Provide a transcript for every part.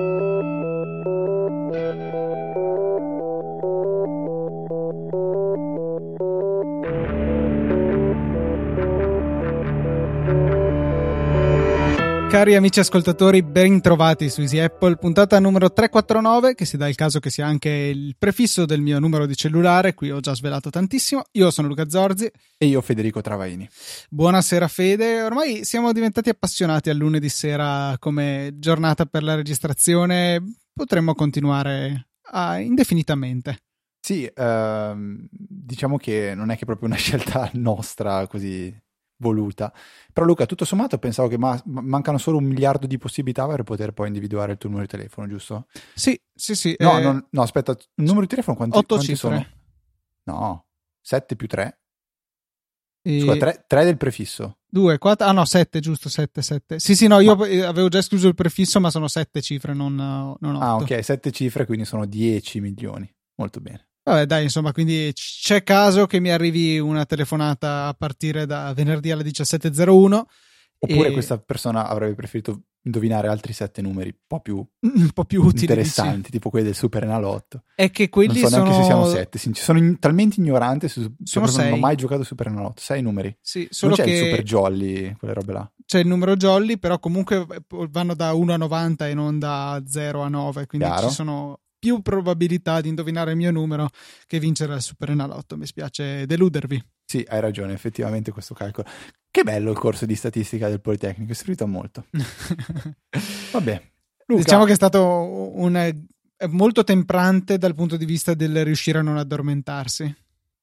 Thank you. Cari amici ascoltatori, ben trovati su Easy Apple, puntata numero 349, che si dà il caso che sia anche il prefisso del mio numero di cellulare, qui ho già svelato tantissimo. Io sono Luca Zorzi. E io Federico Travaini. Buonasera Fede, ormai siamo diventati appassionati al lunedì sera come giornata per la registrazione, potremmo continuare a, indefinitamente. Sì, ehm, diciamo che non è che proprio una scelta nostra così voluta. Però Luca, tutto sommato pensavo che ma- mancano solo un miliardo di possibilità per poter poi individuare il tuo numero di telefono, giusto? Sì, sì, sì. No, eh, non, no aspetta, il numero di telefono quanti, 8 quanti cifre. sono? No, 7 più 3. e- Scusa, 3, 3 del prefisso. 2, 4, ah no, 7, giusto, 7, 7. Sì, sì, no, io eh, avevo già escluso il prefisso, ma sono 7 cifre, non, non 8. Ah, ok, 7 cifre, quindi sono 10 milioni. Molto bene. Vabbè, dai, insomma, quindi c'è caso che mi arrivi una telefonata a partire da venerdì alle 17.01. Oppure E- questa persona avrebbe preferito indovinare altri 7 numeri un po' più Un po' più utili. interessanti, tipo quelli del Super Enalotto. dici. È che quelli non so neanche sono... se siano 7. Sono in- talmente ignorante su, Sono proprio non ho sei. mai giocato Super Enalotto. 6 numeri. Sì, Non solo c'è che il Super Jolly, quelle robe là. c'è il numero jolly, però comunque vanno da 1 a 90 e non da 0 a 9, quindi Chiaro. ci sono più probabilità di indovinare il mio numero che vincere il Super Enalotto. Mi spiace deludervi. Sì, hai ragione, effettivamente questo calcolo. Che bello il corso di statistica del Politecnico, è servito molto. Vabbè. Luca, Diciamo che è stato un, è molto temprante dal punto di vista del riuscire a non addormentarsi.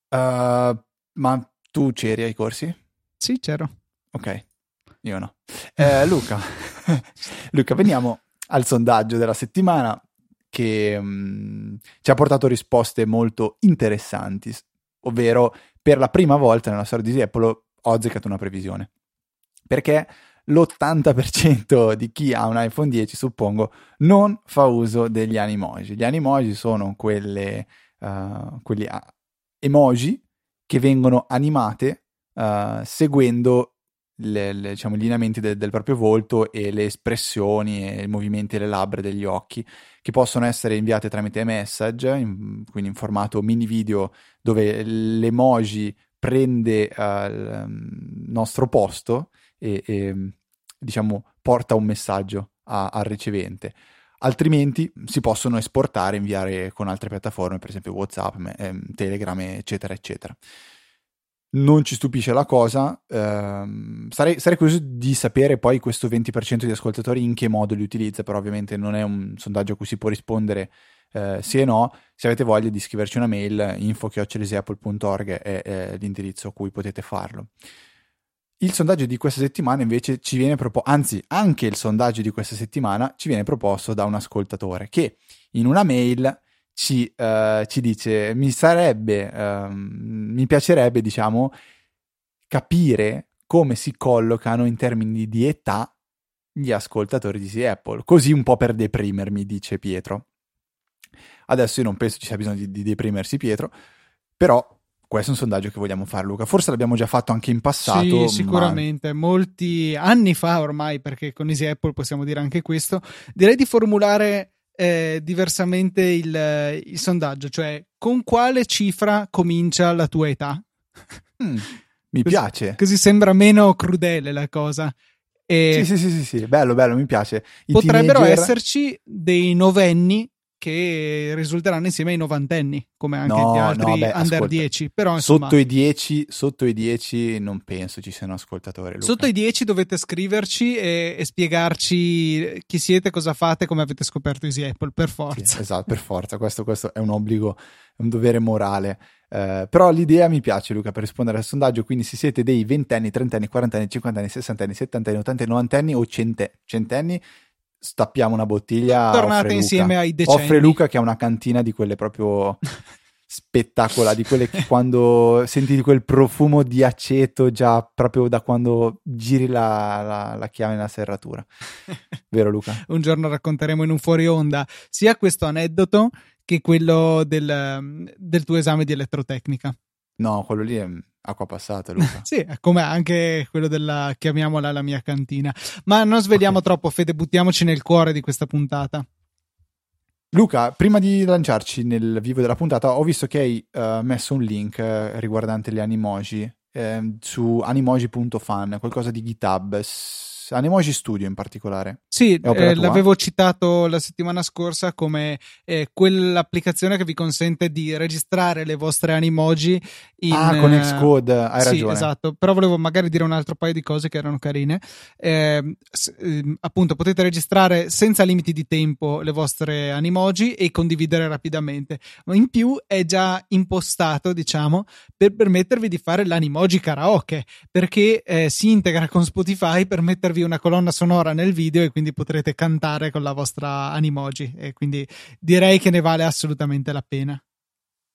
uh, ma tu c'eri ai corsi? Sì, c'ero. Ok, io no. Eh, Luca, Luca, veniamo al sondaggio della settimana che mm, ci ha portato risposte molto interessanti, ovvero per la prima volta nella storia di Apple ho azzeccato una previsione. Perché l'80% di chi ha un iPhone 10, suppongo, non fa uso degli animoji. Gli animoji sono quelle, uh, quegli ah, emoji che vengono animate uh, seguendo le- le- diciamo, i lineamenti del, del proprio volto e le espressioni e i movimenti delle labbra e degli occhi, che possono essere inviate tramite message, in- quindi in formato mini video, dove l'emoji prende uh, il um, nostro posto e, e, diciamo porta un messaggio a- al ricevente. Altrimenti si possono esportare e inviare con altre piattaforme, per esempio WhatsApp, ehm, Telegram, eccetera, eccetera. Non ci stupisce la cosa, ehm, sarei, sarei curioso di sapere poi questo 20% di ascoltatori in che modo li utilizza, però ovviamente non è un sondaggio a cui si può rispondere eh, sì e no. Se avete voglia di scriverci una mail, info.apple.org è, è l'indirizzo a cui potete farlo. Il sondaggio di questa settimana invece ci viene proposto, anzi anche il sondaggio di questa settimana ci viene proposto da un ascoltatore che in una mail ci, eh, ci dice mi sarebbe, ehm, mi piacerebbe diciamo capire come si collocano in termini di età gli ascoltatori di Apple, così un po' per deprimermi, dice Pietro. Adesso io non penso ci sia bisogno di, di deprimersi Pietro, però questo è un sondaggio che vogliamo fare, Luca. Forse l'abbiamo già fatto anche in passato. Sì, ma- sicuramente. Molti anni fa ormai, perché con Easy Apple possiamo dire anche questo, direi di formulare eh, diversamente il, il sondaggio, cioè con quale cifra comincia la tua età? Mm, mi Così- piace. Così sembra meno crudele la cosa. E Sì, sì, sì, sì, sì, bello, bello, mi piace. I potrebbero teenager- esserci dei novenni che risulteranno insieme ai novantenni, come anche No, gli altri no, beh, under ascolta, 10. Però insomma, Sotto i 10, sotto i 10 non penso ci siano ascoltatori. Luca. Sotto i 10 dovete scriverci e, e spiegarci chi siete, cosa fate, come avete scoperto Easy Apple, per Sì, forza. esatto, per forza, questo, questo è un obbligo, è un dovere morale. Eh, però l'idea mi piace, Luca, per rispondere al sondaggio. Quindi, se siete dei ventenni, trentenni, quarantenni, cinquantenni, sessantenni, settantenni, ottantenni, novantenni o cente- centenni, stappiamo una bottiglia. Tornate offre Luca. insieme ai decenni. Offre Luca che ha una cantina di quelle proprio spettacola, di quelle che quando senti quel profumo di aceto già proprio da quando giri la, la- la chiave nella serratura. Vero Luca? Un giorno racconteremo in un fuori onda sia questo aneddoto che quello del, del tuo esame di elettrotecnica. No, quello lì è acqua passata, Luca. Sì, come anche quello della, chiamiamola la mia cantina. Ma non sveliamo Ok. troppo, Fede, buttiamoci nel cuore di questa puntata. Luca, prima di lanciarci nel vivo della puntata, ho visto che hai uh, messo un link uh, riguardante le animoji eh, su animoji.fan, qualcosa di GitHub. Animoji Studio in particolare. Sì, eh, l'avevo citato la settimana scorsa come eh, quell'applicazione che vi consente di registrare le vostre Animoji in, Ah, con Xcode, hai sì, ragione. esatto, però volevo magari dire un altro paio di cose che erano carine. Eh, appunto, potete registrare senza limiti di tempo le vostre Animoji e condividere rapidamente. Ma in più è già impostato, diciamo, per permettervi di fare l'Animoji karaoke, perché eh, si integra con Spotify per mettervi una colonna sonora nel video e quindi potrete cantare con la vostra Animoji e quindi direi che ne vale assolutamente la pena.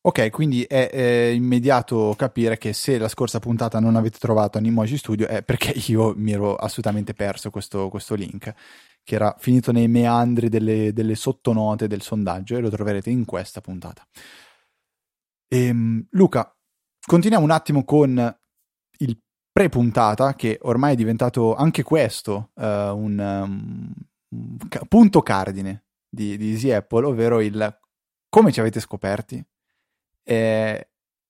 Ok, quindi è, è, immediato capire che se la scorsa puntata non avete trovato Animoji Studio è perché io mi ero assolutamente perso questo, questo link che era finito nei meandri delle, delle, sottonote del sondaggio e lo troverete in questa puntata. Ehm, Luca, continuiamo un attimo con pre-puntata, che ormai è diventato anche questo uh, un, um, un, punto cardine di, di Easy Apple, ovvero il come ci avete scoperti. È,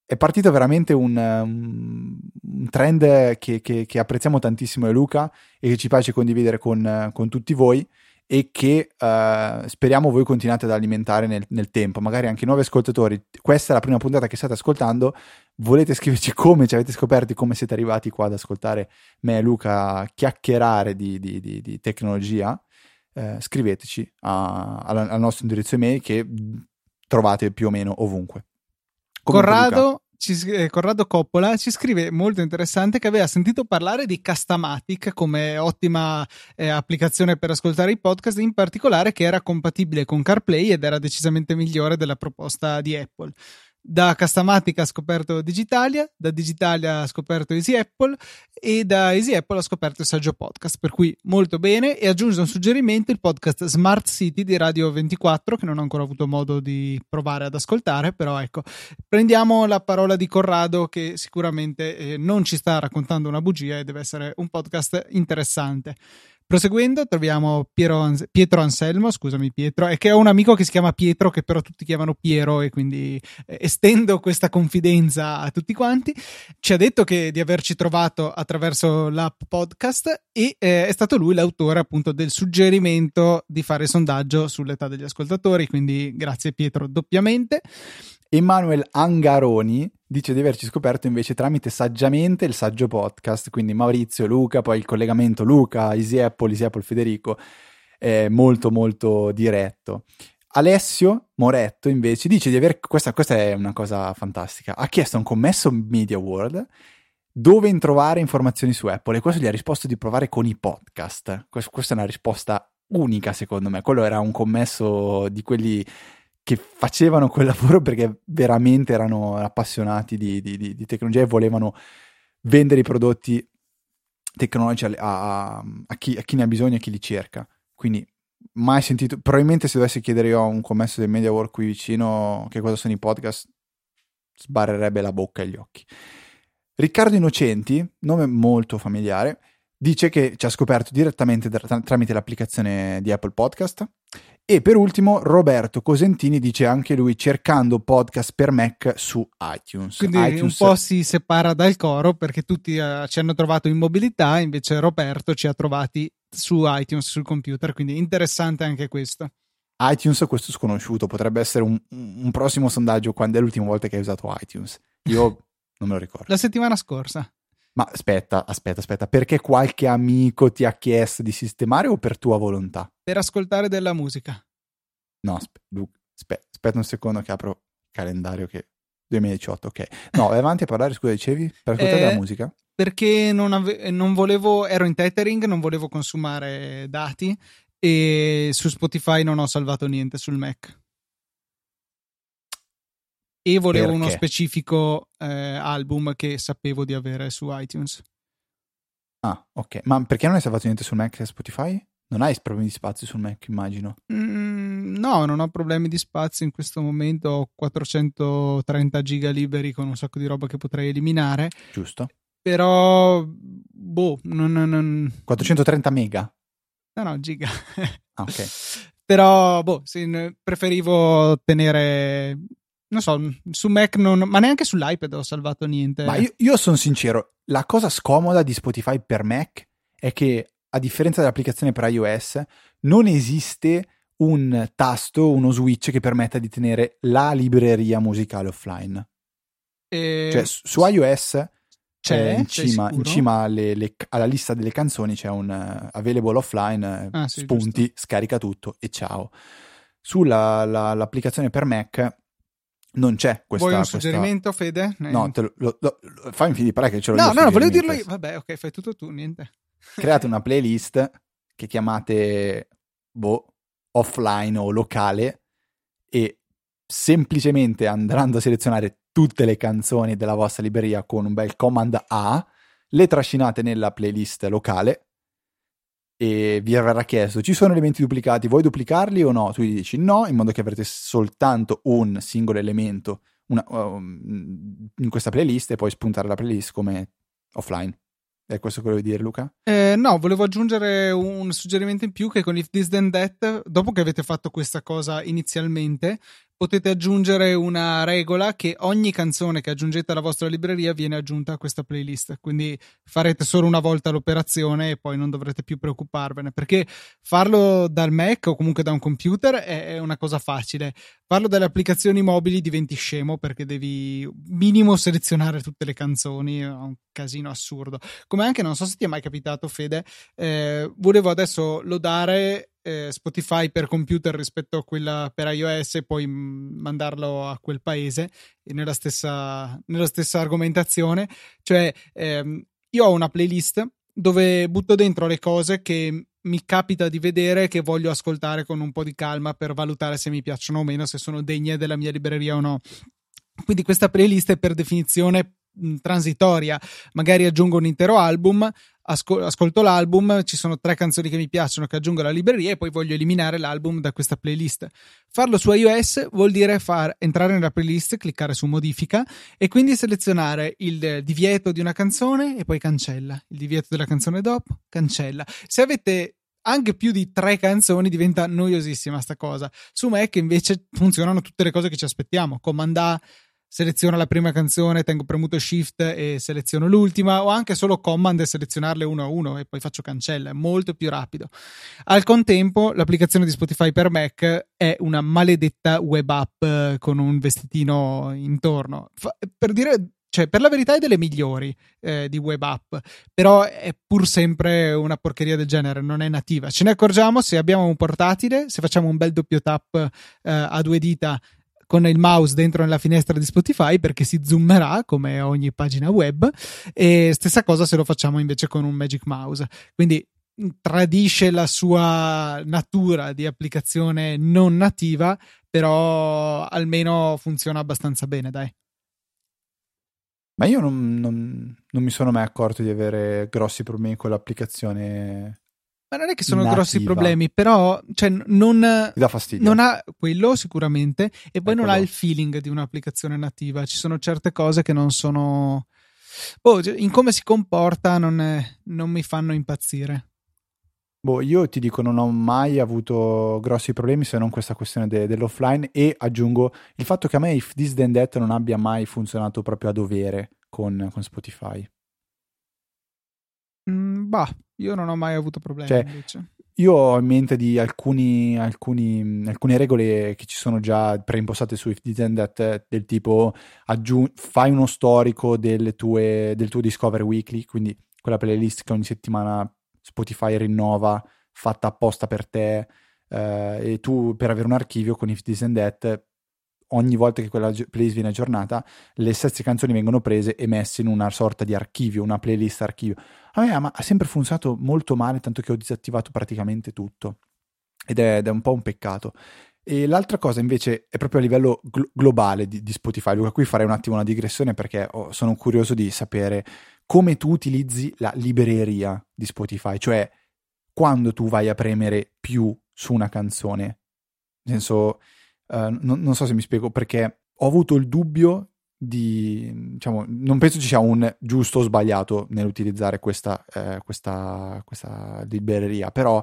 è partito veramente un, um, un trend che, che, che, apprezziamo tantissimo e Luca e che ci piace condividere con, con tutti voi e che uh, speriamo voi continuate ad alimentare nel, nel, tempo, magari anche nuovi ascoltatori. Questa è la prima puntata che state ascoltando. Volete scriverci come ci avete scoperti, come siete arrivati qua ad ascoltare me e Luca chiacchierare di, di, di, di tecnologia? Eh, scriveteci a, a, al nostro indirizzo email che trovate più o meno ovunque. Comunque, Corrado, Luca, ci, eh, Corrado Coppola ci scrive molto interessante che aveva sentito parlare di Castamatic come ottima eh, applicazione per ascoltare i podcast, in particolare che era compatibile con CarPlay ed era decisamente migliore della proposta di Apple. Da Castamatic ha scoperto Digitalia, da Digitalia ha scoperto Easy Apple e da Easy Apple ha scoperto il Saggio Podcast, per cui molto bene. E aggiunge un suggerimento il podcast Smart City di Radio 24 che non ho ancora avuto modo di provare ad ascoltare, però ecco, prendiamo la parola di Corrado che sicuramente eh, non ci sta raccontando una bugia e deve essere un podcast interessante. Proseguendo, troviamo Piero, Pietro Anselmo, scusami Pietro, e che ho un amico che si chiama Pietro, che però tutti chiamano Piero, e quindi eh, estendo questa confidenza a tutti quanti. Ci ha detto che di averci trovato attraverso l'app podcast e eh, è stato lui l'autore appunto del suggerimento di fare sondaggio sull'età degli ascoltatori, quindi grazie Pietro doppiamente. Emanuel Angaroni dice di averci scoperto invece tramite saggiamente il saggio podcast, quindi Maurizio, Luca, poi il collegamento Luca, Easy Apple, Easy Apple Federico, è molto molto diretto. Alessio Moretto invece dice di aver, questa, questa è una cosa fantastica, ha chiesto un commesso Media World dove trovare informazioni su Apple e questo gli ha risposto di provare con i podcast. Questa è una risposta unica secondo me, quello era un commesso di quelli che facevano quel lavoro perché veramente erano appassionati di, di, di, di tecnologia e volevano vendere i prodotti tecnologici a, a, a, chi, a, chi, ne ha bisogno e a chi li cerca. Quindi mai sentito, probabilmente se dovessi chiedere io a un commesso del Media World qui vicino che cosa sono i podcast, sbarrerebbe la bocca e gli occhi. Riccardo Innocenti, nome molto familiare, dice che ci ha scoperto direttamente tramite l'applicazione di Apple Podcast e per ultimo Roberto Cosentini dice anche lui cercando podcast per Mac su iTunes. Quindi iTunes... un po' si separa dal coro perché tutti uh, ci hanno trovato in mobilità, invece Roberto ci ha trovati su iTunes sul computer, quindi interessante anche questo. iTunes questo sconosciuto, potrebbe essere un, un prossimo sondaggio quando è l'ultima volta che hai usato iTunes. Io non me lo ricordo. La settimana scorsa. Ma aspetta, aspetta, aspetta, perché qualche amico ti ha chiesto di sistemare o per tua volontà? Per ascoltare della musica. No, aspetta, aspetta un secondo che apro il calendario che 2018, ok. No, vai avanti a parlare, scusa, dicevi? Per ascoltare eh, della musica? Perché non, ave- non volevo, ero in tethering, non volevo consumare dati e su Spotify non ho salvato niente sul Mac e volevo Perché? uno specifico eh, album che sapevo di avere su iTunes. Ah, ok. Ma perché non hai salvato niente sul Mac e Spotify? Non hai problemi di spazio sul Mac, immagino. Mm, no, non ho problemi di spazio in questo momento. Ho 430 giga liberi con un sacco di roba che potrei eliminare. Giusto. Però, boh, non, non... 430 mega? No, no, giga. ah, ok. Però, boh, sì, preferivo tenere non so, su Mac non, ma neanche sull'iPad ho salvato niente. Ma io, io sono sincero, la cosa scomoda di Spotify per Mac è che, a differenza dell'applicazione per iOS, non esiste un tasto, uno switch che permetta di tenere la libreria musicale offline. E... Cioè, su iOS c'è in cima, in cima alle, le, alla lista delle canzoni c'è un uh, available offline, ah, sì, spunti, giusto. scarica tutto e ciao. Sull'applicazione per Mac non c'è questa. Vuoi un questa... suggerimento, Fede? No, lo, lo, lo, fammi finire di parlare che ce l'ho No, no, volevo dirlo io. Vabbè, ok, fai tutto tu, niente. Create una playlist che chiamate boh, offline o locale e semplicemente andando a selezionare tutte le canzoni della vostra libreria con un bel command A, le trascinate nella playlist locale e vi verrà chiesto ci sono elementi duplicati, vuoi duplicarli o no? Tu gli dici no, in modo che avrete soltanto un singolo elemento una, um, in questa playlist e poi spuntare la playlist come offline. È questo che volevi dire, Luca? Eh, no, volevo aggiungere un suggerimento in più che con If This Then That, dopo che avete fatto questa cosa inizialmente, potete aggiungere una regola che ogni canzone che aggiungete alla vostra libreria viene aggiunta a questa playlist. Quindi farete solo una volta l'operazione e poi non dovrete più preoccuparvene. Perché farlo dal Mac o comunque da un computer è una cosa facile. Farlo dalle applicazioni mobili diventi scemo perché devi minimo selezionare tutte le canzoni. È un casino assurdo. Come anche, non so se ti è mai capitato, Fede, eh, volevo adesso lodare eh, Spotify per computer rispetto a quella per iOS e poi mandarlo a quel paese nella stessa, nella stessa argomentazione. Cioè, ehm, io ho una playlist dove butto dentro le cose che mi capita di vedere che voglio ascoltare con un po' di calma per valutare se mi piacciono o meno, se sono degne della mia libreria o no. Quindi questa playlist è per definizione transitoria, magari aggiungo un intero album, ascol- ascolto l'album, ci sono tre canzoni che mi piacciono che aggiungo alla libreria e poi voglio eliminare l'album da questa playlist. Farlo su iOS vuol dire far entrare nella playlist, cliccare su modifica e quindi selezionare il divieto di una canzone e poi cancella, il divieto della canzone dopo, cancella. Se avete anche più di tre canzoni diventa noiosissima sta cosa. Su Mac invece funzionano tutte le cose che ci aspettiamo. Comanda seleziono la prima canzone, tengo premuto shift e seleziono l'ultima, o anche solo command e selezionarle uno a uno e poi faccio cancella, è molto più rapido. Al contempo, l'applicazione di Spotify per Mac è una maledetta web app eh, con un vestitino intorno. Fa, per dire cioè per la verità è delle migliori eh, di web app, però è pur sempre una porcheria del genere, non è nativa. Ce ne accorgiamo se abbiamo un portatile, se facciamo un bel doppio tap eh, a due dita con il mouse dentro nella finestra di Spotify perché si zoomerà come ogni pagina web e stessa cosa se lo facciamo invece con un Magic Mouse. Quindi mm, tradisce la sua natura di applicazione non nativa, però almeno funziona abbastanza bene, dai. Ma io non, non, non mi sono mai accorto di avere grossi problemi con l'applicazione ma non è che sono nativa. grossi problemi, però cioè, non, non ha quello sicuramente e poi non ha il feeling di un'applicazione nativa. Ci sono certe cose che non sono... Boh, cioè, in come si comporta non, è, non mi fanno impazzire. Boh, io ti dico, non ho mai avuto grossi problemi se non questa questione de- dell'offline e aggiungo il fatto che a me If This Then That non abbia mai funzionato proprio a dovere con, con Spotify. Mm, bah, io non ho mai avuto problemi cioè. Io ho in mente di alcuni, alcuni, alcune regole che ci sono già preimpostate su If That del tipo aggiung- fai uno storico tue, del tuo Discover Weekly, quindi quella playlist che ogni settimana Spotify rinnova, fatta apposta per te, eh, e tu per avere un archivio con If This and That ogni volta che quella playlist viene aggiornata, le stesse canzoni vengono prese e messe in una sorta di archivio, una playlist archivio. A me ha sempre funzionato molto male, tanto che ho disattivato praticamente tutto. Ed è, ed è un po' un peccato. E l'altra cosa invece è proprio a livello glo- globale di, di, Spotify. Luca, qui farei un attimo una digressione perché oh, sono curioso di sapere come tu utilizzi la libreria di Spotify, cioè quando tu vai a premere più su una canzone. Nel senso, uh, non, non so se mi spiego perché ho avuto il dubbio di, diciamo, non penso ci sia un giusto o sbagliato nell'utilizzare questa, eh, questa, questa libreria, però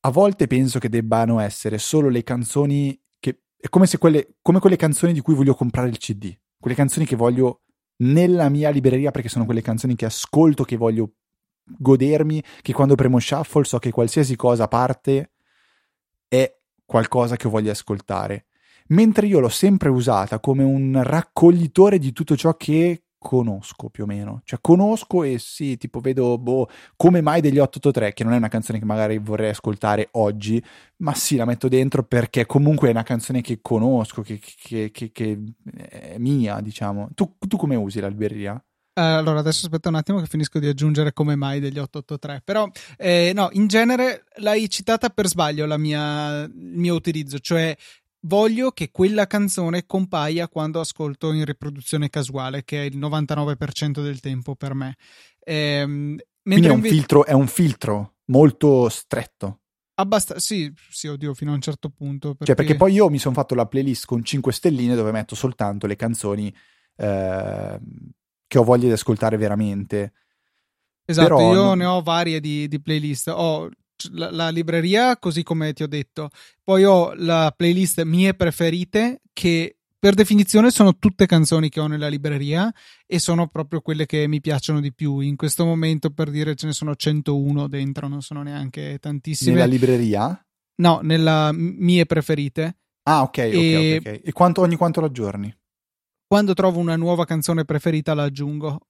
a volte penso che debbano essere solo le canzoni che è come se quelle, come quelle canzoni di cui voglio comprare il CD, quelle canzoni che voglio nella mia libreria perché sono quelle canzoni che ascolto, che voglio godermi, che quando premo shuffle so che qualsiasi cosa parte è qualcosa che voglio ascoltare. Mentre io l'ho sempre usata come un raccoglitore di tutto ciò che conosco più o meno. Cioè, conosco e sì, tipo vedo, boh, come mai degli 883, che non è una canzone che magari vorrei ascoltare oggi, ma sì, la metto dentro perché comunque è una canzone che conosco, che, che, che, che è mia, diciamo. Tu, tu come usi l'alberia? Uh, allora, adesso aspetta un attimo che finisco di aggiungere come mai degli 883. Però, eh, no, in genere l'hai citata per sbaglio la mia, il mio utilizzo, cioè voglio che quella canzone compaia quando ascolto in riproduzione casuale, che è il 99% del tempo per me. Ehm, Quindi è un, invece... filtro, è un filtro molto stretto. Abbastanza, sì, sì, oddio, fino a un certo punto. Perché... Cioè, perché poi io mi sono fatto la playlist con 5 stelline dove metto soltanto le canzoni eh, che ho voglia di ascoltare veramente. Esatto, Però io non... ne ho varie di, di playlist. Ho la, la, libreria, così come ti ho detto. Poi ho la playlist mie preferite, che per definizione sono tutte canzoni che ho nella libreria e sono proprio quelle che mi piacciono di più. In questo momento, per dire, ce ne sono 101 dentro, non sono neanche tantissime. Nella libreria? No, nella mie preferite. Ah, ok, ok, e... ok. E quanto, ogni quanto la aggiorni? Quando trovo una nuova canzone preferita la aggiungo.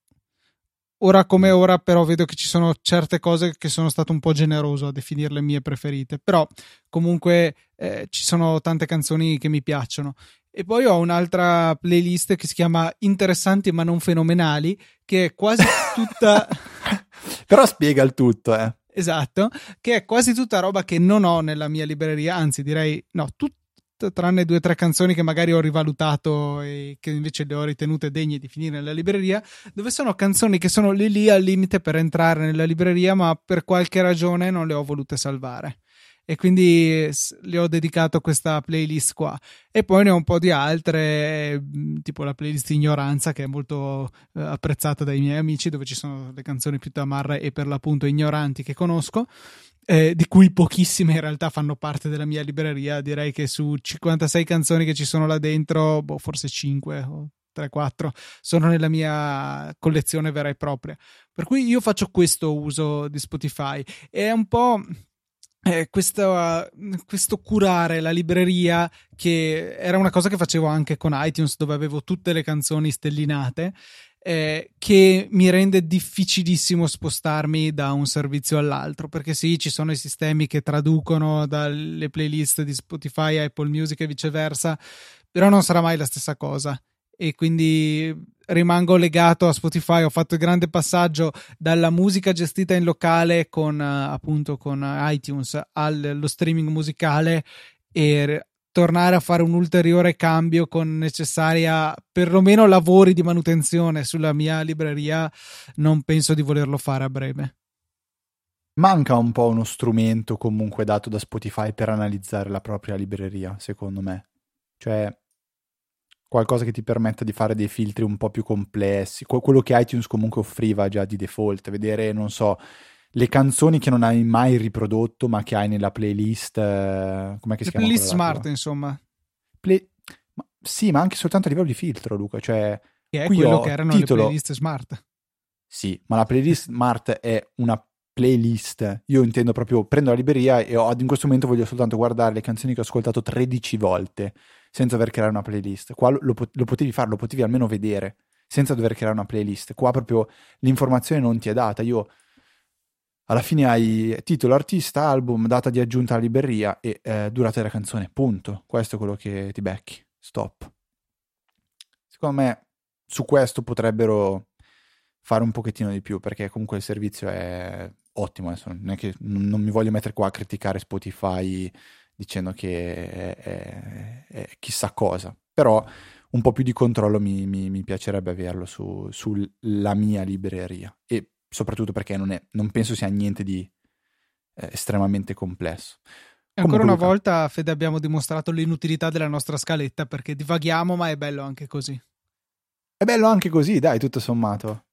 Ora come mm. ora, però, vedo che ci sono certe cose che sono stato un po' generoso a definire le mie preferite. Però, comunque, eh, ci sono tante canzoni che mi piacciono. E poi ho un'altra playlist che si chiama Interessanti ma non fenomenali, che è quasi tutta. però spiega il tutto, eh. Esatto, che è quasi tutta roba che non ho nella mia libreria, anzi direi no, tut- tranne due o tre canzoni che magari ho rivalutato e che invece le ho ritenute degne di finire nella libreria, dove sono canzoni che sono lì lì al limite per entrare nella libreria, ma per qualche ragione non le ho volute salvare. E quindi le ho dedicato questa playlist qua. E poi ne ho un po' di altre, tipo la playlist Ignoranza, che è molto eh, apprezzata dai miei amici, dove ci sono le canzoni più tamarre e per l'appunto ignoranti che conosco eh, di cui pochissime in realtà fanno parte della mia libreria. Direi che su 56 canzoni che ci sono là dentro, boh, forse 5 o 3-4 sono nella mia collezione vera e propria. Per cui io faccio questo uso di Spotify. È un po'. Eh, questo, questo, curare la libreria che era una cosa che facevo anche con iTunes dove avevo tutte le canzoni stellinate eh, che mi rende difficilissimo spostarmi da un servizio all'altro perché sì ci sono i sistemi che traducono dalle playlist di Spotify a Apple Music e viceversa però non sarà mai la stessa cosa. E quindi rimango legato a Spotify. Ho fatto il grande passaggio dalla musica gestita in locale con appunto con iTunes allo streaming musicale e tornare a fare un ulteriore cambio con necessaria perlomeno lavori di manutenzione sulla mia libreria, non penso di volerlo fare a breve. Manca un po' uno strumento comunque dato da Spotify per analizzare la propria libreria, secondo me. Cioè, qualcosa che ti permetta di fare dei filtri un po' più complessi, quello che iTunes comunque offriva già di default, vedere, non so, le canzoni che non hai mai riprodotto, ma che hai nella playlist. Eh, com'è che si chiama? Playlist smart, insomma. Play... Ma, sì, ma anche soltanto a livello di filtro, Luca. Cioè, che è quello che erano titolo... le playlist smart. Sì, ma la playlist smart è una playlist. Io intendo proprio prendo la libreria e ho, in questo momento voglio soltanto guardare le canzoni che ho ascoltato 13 volte senza dover creare una playlist. Qua lo, lo potevi fare, lo potevi almeno vedere senza dover creare una playlist. Qua proprio l'informazione non ti è data. Io alla fine hai titolo, artista, album, data di aggiunta alla libreria e eh, durata della canzone, punto. Questo è quello che ti becchi. Stop. Secondo me su questo potrebbero fare un pochettino di più perché comunque il servizio è ottimo. Adesso non, è che, non mi voglio mettere qua a criticare Spotify dicendo che è, è, è chissà cosa, però un po' più di controllo mi, mi, mi piacerebbe averlo su, sulla mia libreria e soprattutto perché non, è, non penso sia niente di eh, estremamente complesso. E ancora una Luca, volta, Fede, abbiamo dimostrato l'inutilità della nostra scaletta perché divaghiamo, ma è bello anche così. È bello anche così, dai, tutto sommato.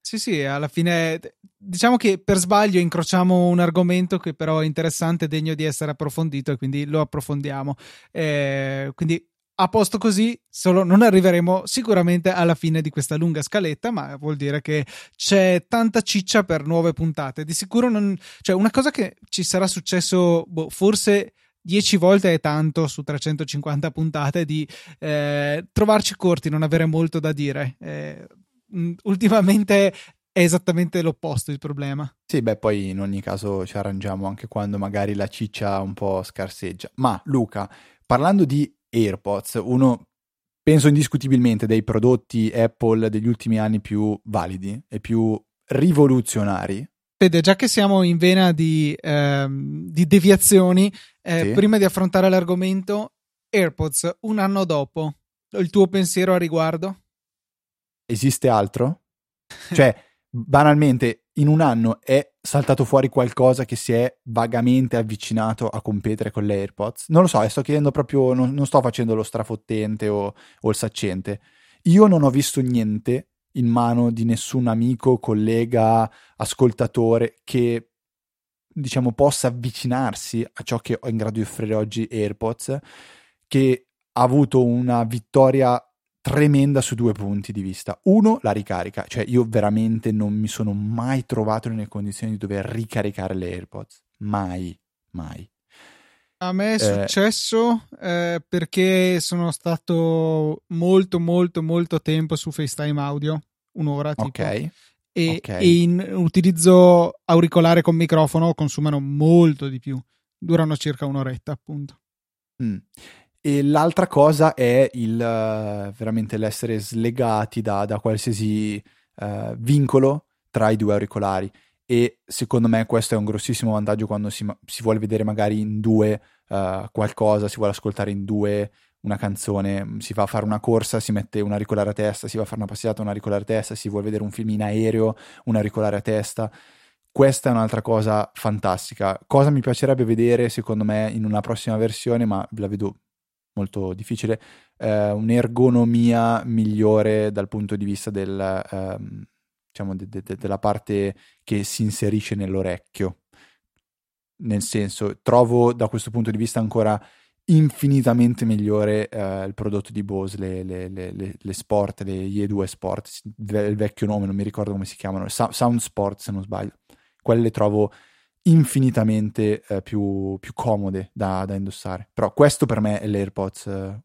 Sì, sì, alla fine diciamo che per sbaglio incrociamo un argomento che però è interessante, degno di essere approfondito e quindi lo approfondiamo. Eh, quindi a posto così, solo non arriveremo sicuramente alla fine di questa lunga scaletta, ma vuol dire che c'è tanta ciccia per nuove puntate. Di sicuro non. Cioè, una cosa che ci sarà successo, boh, forse 10 volte è tanto su 350 puntate di eh, trovarci corti, non avere molto da dire. Eh, ultimamente è esattamente l'opposto il problema. Sì, beh, poi in ogni caso ci arrangiamo anche quando magari la ciccia un po' scarseggia. Ma Luca, parlando di AirPods, uno penso indiscutibilmente dei prodotti Apple degli ultimi anni più validi e più rivoluzionari. Fede, già che siamo in vena di, ehm, di deviazioni, eh, sì. prima di affrontare l'argomento, AirPods un anno dopo, il tuo pensiero a riguardo? Esiste altro? cioè, banalmente, in un anno è saltato fuori qualcosa che si è vagamente avvicinato a competere con le AirPods? Non lo so, sto chiedendo proprio, non, non sto facendo lo strafottente o, o il saccente. Io non ho visto niente in mano di nessun amico, collega, ascoltatore che diciamo possa avvicinarsi a ciò che ho in grado di offrire oggi AirPods, che ha avuto una vittoria tremenda su due punti di vista. Uno, la ricarica, cioè io veramente non mi sono mai trovato nelle condizioni di dover ricaricare le AirPods, mai, mai. A me è eh, successo eh, perché sono stato molto, molto, molto tempo su FaceTime audio, un'ora tipo. Ok. E, okay. e in utilizzo auricolare con microfono consumano molto di più, durano circa un'oretta, appunto. Mm. E l'altra cosa è il, uh, veramente l'essere slegati da, da qualsiasi uh, vincolo tra i due auricolari. E secondo me questo è un grossissimo vantaggio quando si, si vuole vedere magari in due uh, qualcosa, si vuole ascoltare in due una canzone, si va a fare una corsa, si mette un auricolare a testa, si va a fare una passeggiata, un auricolare a testa, si vuole vedere un film in aereo, un auricolare a testa. Questa è un'altra cosa fantastica. Cosa mi piacerebbe vedere, secondo me, in una prossima versione, ma la vedo molto difficile, eh, un'ergonomia migliore dal punto di vista del, ehm, diciamo de, de, de, della parte che si inserisce nell'orecchio. Nel senso, trovo da questo punto di vista ancora infinitamente migliore eh, il prodotto di Bose, le, le, le, le Sport, le IE2 Sport, il vecchio nome, non mi ricordo come si chiamano, Sound Sport se non sbaglio. Quelle le trovo infinitamente eh, più, più, comode da, da, indossare. Però questo per me è l'AirPods eh,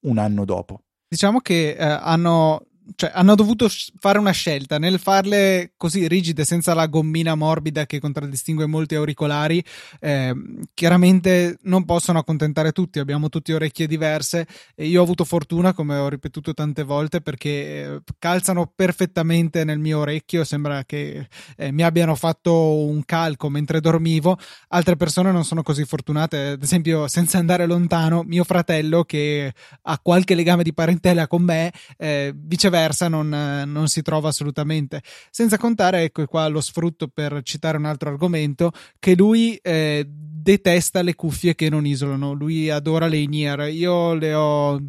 un anno dopo. Diciamo che eh, hanno cioè, hanno dovuto fare una scelta. Nel farle così rigide senza la gommina morbida che contraddistingue molti auricolari eh, chiaramente non possono accontentare tutti. Abbiamo tutti orecchie diverse. E io ho avuto fortuna come ho ripetuto tante volte perché eh, calzano perfettamente nel mio orecchio. Sembra che eh, mi abbiano fatto un calco mentre dormivo. Altre persone non sono così fortunate. Ad esempio senza andare lontano mio fratello che ha qualche legame di parentela con me eh, viceversa viceversa non, non, si trova assolutamente. Senza contare, ecco qua lo sfrutto per citare un altro argomento, che lui eh, detesta le cuffie che non isolano, lui adora le in-ear. Io le ho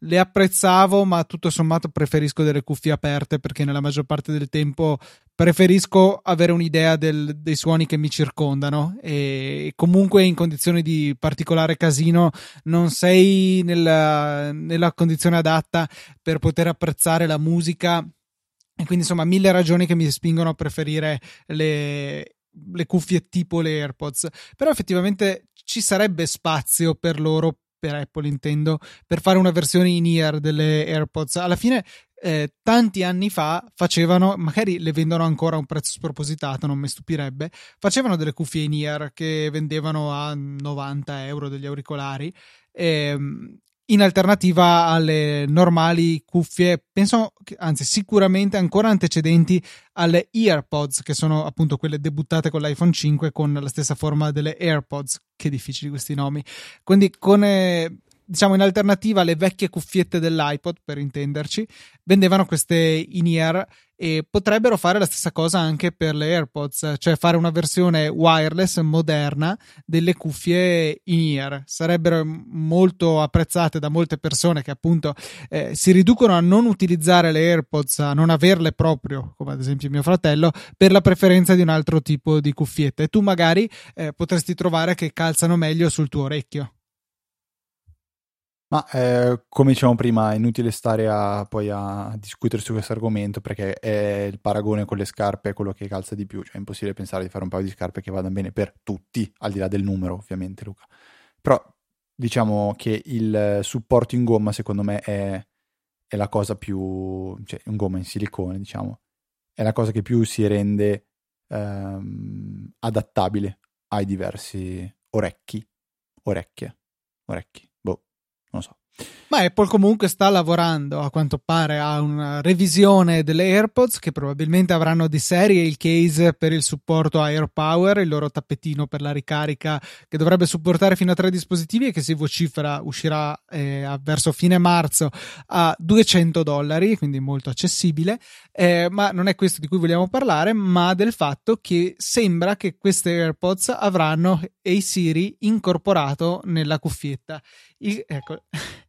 le apprezzavo, ma tutto sommato preferisco delle cuffie aperte perché nella maggior parte del tempo preferisco avere un'idea del, dei suoni che mi circondano. E comunque in condizioni di particolare casino non sei nella, nella condizione adatta per poter apprezzare la musica. E quindi insomma mille ragioni che mi spingono a preferire le, le cuffie tipo le AirPods. Però effettivamente ci sarebbe spazio per loro per Apple intendo, per fare una versione in ear delle AirPods. Alla fine, eh, tanti anni fa facevano, magari le vendono ancora a un prezzo spropositato, non mi stupirebbe, facevano delle cuffie in ear che vendevano a 90 euro degli auricolari. Ehm, in alternativa alle normali cuffie, penso, anzi sicuramente ancora antecedenti alle EarPods, che sono appunto quelle debuttate con l'iPhone 5 con la stessa forma delle AirPods. Che difficili questi nomi. Quindi con... Eh, diciamo in alternativa alle vecchie cuffiette dell'iPod, per intenderci, vendevano queste in-ear e potrebbero fare la stessa cosa anche per le AirPods, cioè fare una versione wireless moderna delle cuffie in-ear. Sarebbero molto apprezzate da molte persone che appunto eh, si riducono a non utilizzare le AirPods, a non averle proprio, come ad esempio mio fratello, per la preferenza di un altro tipo di cuffiette. E tu magari eh, potresti trovare che calzano meglio sul tuo orecchio. Ma eh, come dicevamo prima, è inutile stare a, poi a discutere su questo argomento perché è il paragone con le scarpe quello che calza di più, cioè è impossibile pensare di fare un paio di scarpe che vadano bene per tutti, al di là del numero ovviamente Luca. Però diciamo che il supporto in gomma secondo me è, è la cosa più, cioè in gomma in silicone diciamo, è la cosa che più si rende ehm, adattabile ai diversi orecchi, orecchie, orecchi non so. Ma Apple comunque sta lavorando a quanto pare a una revisione delle AirPods che probabilmente avranno di serie il case per il supporto a AirPower, il loro tappetino per la ricarica che dovrebbe supportare fino a tre dispositivi e che si vocifera uscirà eh, verso fine marzo a 200 dollari, quindi molto accessibile. Eh, ma non è questo di cui vogliamo parlare, ma del fatto che sembra che queste AirPods avranno Hey Siri incorporato nella cuffietta. Il, ecco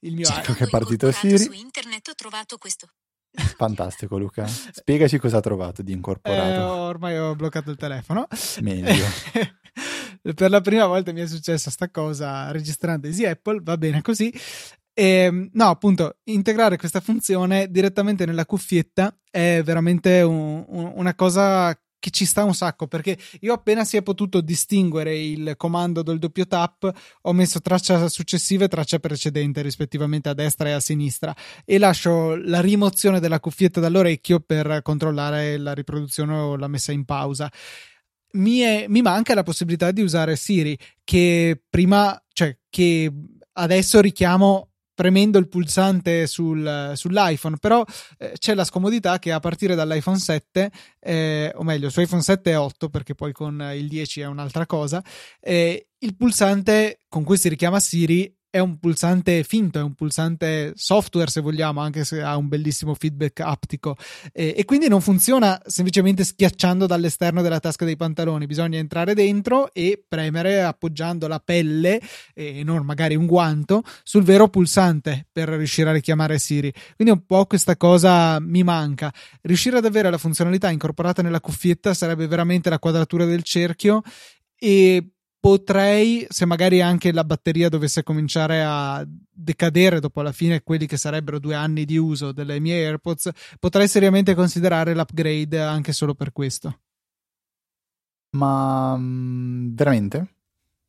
il mio ecco che è partito Siri. Su internet ho trovato questo. Fantastico Luca. Spiegaci cosa ha trovato di incorporato. Eh, ormai ho bloccato il telefono. Meglio. per la prima volta mi è successa sta cosa registrando Easy Apple, va bene così. E, ehm, no, appunto, integrare questa funzione direttamente nella cuffietta è veramente un, un, una cosa che ci sta un sacco perché io appena si è potuto distinguere il comando del doppio tap ho messo traccia successiva e traccia precedente rispettivamente a destra e a sinistra e lascio la rimozione della cuffietta dall'orecchio per controllare la riproduzione o la messa in pausa. Mi, è, mi manca la possibilità di usare Siri che prima, cioè che adesso richiamo premendo il pulsante sul, sull'iPhone, però eh, c'è la scomodità che a partire dall'iPhone 7, eh, o meglio, su iPhone 7 e 8, perché poi con il 10 è un'altra cosa, eh, il pulsante con cui si richiama Siri è un pulsante finto, è un pulsante software se vogliamo, anche se ha un bellissimo feedback aptico e, e, quindi non funziona semplicemente schiacciando dall'esterno della tasca dei pantaloni, bisogna entrare dentro e premere appoggiando la pelle e non magari un guanto sul vero pulsante per riuscire a richiamare Siri. Quindi un po' questa cosa mi manca. Riuscire ad avere la funzionalità incorporata nella cuffietta sarebbe veramente la quadratura del cerchio e potrei, se magari anche la batteria dovesse cominciare a decadere dopo alla fine quelli che sarebbero due anni di uso delle mie AirPods, potrei seriamente considerare l'upgrade anche solo per questo. Ma mm, veramente?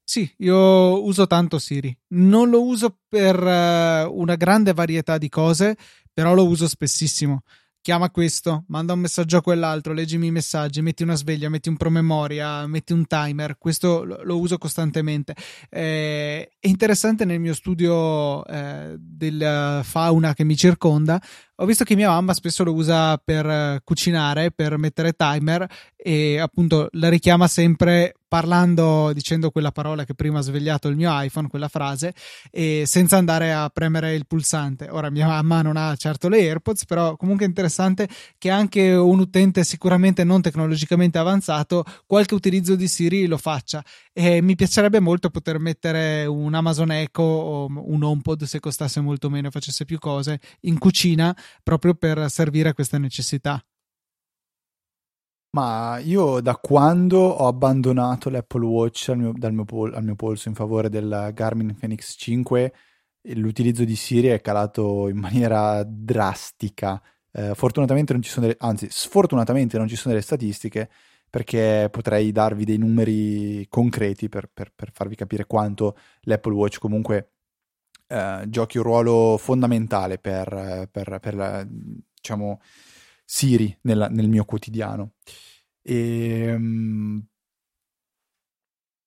Sì, io uso tanto Siri. Non lo uso per uh, una grande varietà di cose, però lo uso spessissimo chiama questo, manda un messaggio a quell'altro, leggimi i messaggi, metti una sveglia, metti un promemoria, metti un timer, questo lo, lo uso costantemente. Eh, è interessante nel mio studio eh, della fauna che mi circonda, ho visto che mia mamma spesso lo usa per eh, cucinare, per mettere timer e appunto la richiama sempre parlando, dicendo quella parola che prima ha svegliato il mio iPhone, quella frase, e senza andare a premere il pulsante. Ora mia mamma non ha certo le AirPods, però comunque è interessante che anche un utente sicuramente non tecnologicamente avanzato qualche utilizzo di Siri lo faccia. E mi piacerebbe molto poter mettere un Amazon Echo o un HomePod se costasse molto meno e facesse più cose in cucina proprio per servire a questa necessità. Ma io da quando ho abbandonato l'Apple Watch al mio, mio pol- al mio polso in favore del Garmin Fenix 5, l'utilizzo di Siri è calato in maniera drastica. Eh, fortunatamente non ci sono delle, anzi, sfortunatamente non ci sono delle statistiche perché potrei darvi dei numeri concreti per, per, per farvi capire quanto l'Apple Watch comunque eh, giochi un ruolo fondamentale per, per, per la, diciamo, Siri nella, nel mio quotidiano. E, um,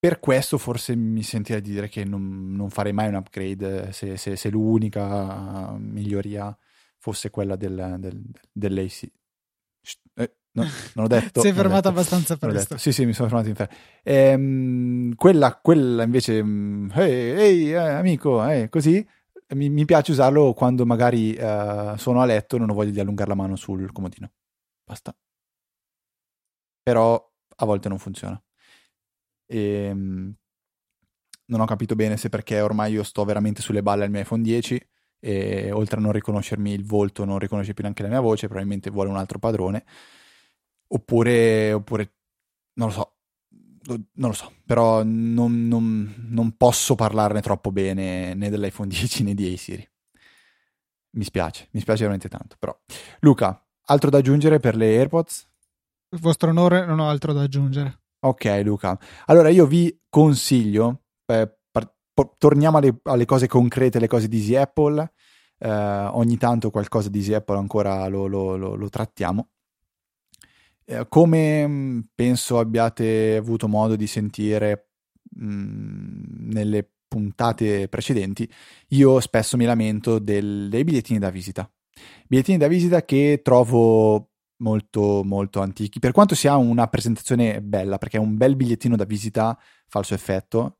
per questo forse mi sentirei di dire che non, non farei mai un upgrade se, se, se l'unica miglioria fosse quella del, del, dell'AC. No, non ho detto. Sei fermato detto, abbastanza presto. Sì, sì, mi sono fermato in fretta. Ehm, quella, quella invece, mm, ehi, hey, eh, amico, eh, così, mi, mi, piace usarlo quando magari uh, sono a letto e non ho voglia di allungare la mano sul comodino. Basta. Però a volte non funziona. Ehm, non ho capito bene se perché ormai io sto veramente sulle balle al mio iPhone 10 e oltre a non riconoscermi il volto non riconosce più neanche la mia voce, probabilmente vuole un altro padrone. Oppure, oppure non lo so, non lo so, però non, non, non, posso parlarne troppo bene né dell'iPhone 10 né di Siri. Mi spiace, mi spiace veramente tanto. Però, Luca, altro da aggiungere per le AirPods? Il vostro onore, non ho altro da aggiungere. Ok, Luca. Allora io vi consiglio, eh, par- po- torniamo alle, alle, cose concrete, le cose di Easy Apple. Eh, ogni tanto qualcosa di Easy Apple ancora lo, lo, lo, lo trattiamo. Eh, come mm, penso abbiate avuto modo di sentire mh, mm, nelle puntate precedenti, io spesso mi lamento del, dei bigliettini da visita. Bigliettini da visita che trovo molto molto antichi, per quanto sia una presentazione bella, perché un bel bigliettino da visita fa il suo effetto,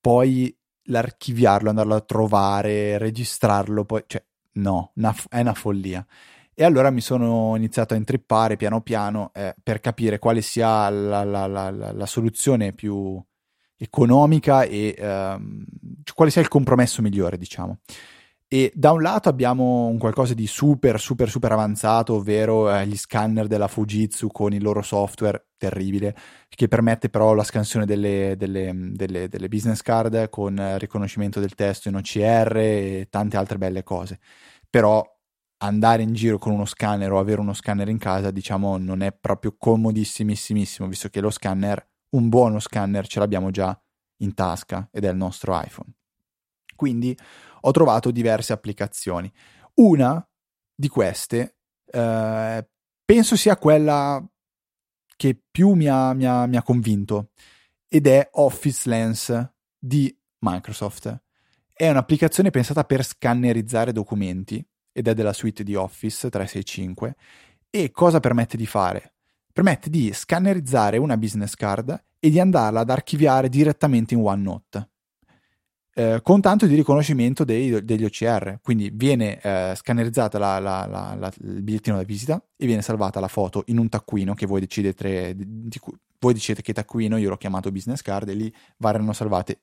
poi l'archiviarlo, andarlo a trovare, registrarlo, poi, cioè, no, una, è una follia. E allora mi sono iniziato a intrippare piano piano eh, per capire quale sia la, la, la, la soluzione più economica e ehm, quale sia il compromesso migliore, diciamo. E da un lato abbiamo un qualcosa di super, super, super avanzato, ovvero eh, gli scanner della Fujitsu con il loro software terribile, che permette però la scansione delle, delle, delle, delle business card con riconoscimento del testo in OCR e tante altre belle cose. Però andare in giro con uno scanner o avere uno scanner in casa, diciamo, non è proprio comodissimissimissimo, visto che lo scanner, un buono scanner, ce l'abbiamo già in tasca ed è il nostro iPhone. Quindi ho trovato diverse applicazioni. Una di queste eh, penso sia quella che più mi ha, mi, ha, mi ha convinto ed è Office Lens di Microsoft. È un'applicazione pensata per scannerizzare documenti ed è della suite di Office 365 e cosa permette di fare? Permette di scannerizzare una business card e di andarla ad archiviare direttamente in OneNote. Eh, con tanto di riconoscimento dei, degli OCR. Quindi viene eh, scannerizzata la, la, la, il bigliettino da visita e viene salvata la foto in un taccuino che voi decidete, di, di, voi decidete che taccuino, io l'ho chiamato business card e lì verranno salvate,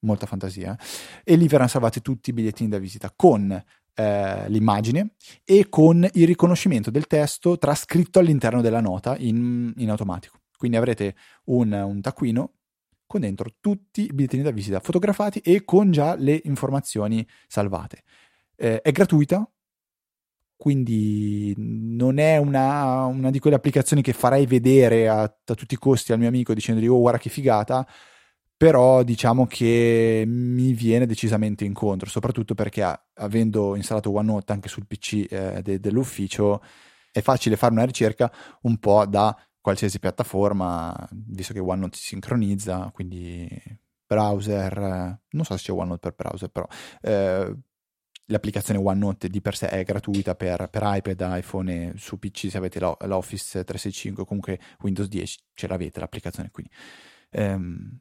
molta fantasia, eh, e lì verranno salvati tutti i bigliettini da visita con eh, l'immagine e con il riconoscimento del testo trascritto all'interno della nota in, in automatico. Quindi avrete un, un, taccuino con dentro tutti i bigliettini da visita fotografati e con già le informazioni salvate. Eh, è gratuita, quindi non è una, una, di quelle applicazioni che farei vedere a, a tutti i costi al mio amico dicendogli oh guarda che figata, però diciamo che mi viene decisamente incontro, soprattutto perché avendo installato OneNote anche sul PC eh, de- dell'ufficio è facile fare una ricerca un po' da qualsiasi piattaforma, visto che OneNote si sincronizza, quindi browser, non so se c'è OneNote per browser, però eh, l'applicazione OneNote di per sé è gratuita per, per iPad, iPhone su PC se avete l'Office 365 comunque Windows 10 ce l'avete l'applicazione qui. Um,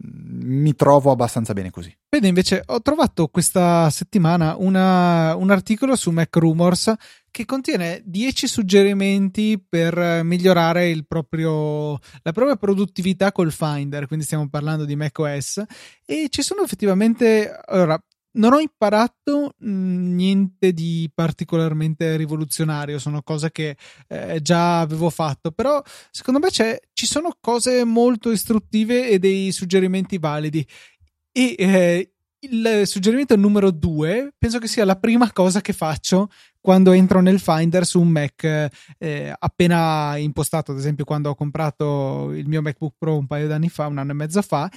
mi trovo abbastanza bene così. Vede, invece, ho trovato questa settimana una, un articolo su Mac Rumors che contiene 10 suggerimenti per migliorare proprio, la propria produttività col Finder, quindi stiamo parlando di macOS e ci sono effettivamente, allora, non ho imparato mm, niente di particolarmente rivoluzionario, sono cose che eh, già avevo fatto, però secondo me ci sono cose molto istruttive e dei suggerimenti validi. E eh, il suggerimento numero due penso che sia la prima cosa che faccio quando entro nel Finder su un Mac eh, appena impostato, ad esempio quando ho comprato il mio MacBook Pro un paio d'anni fa, un anno e mezzo fa,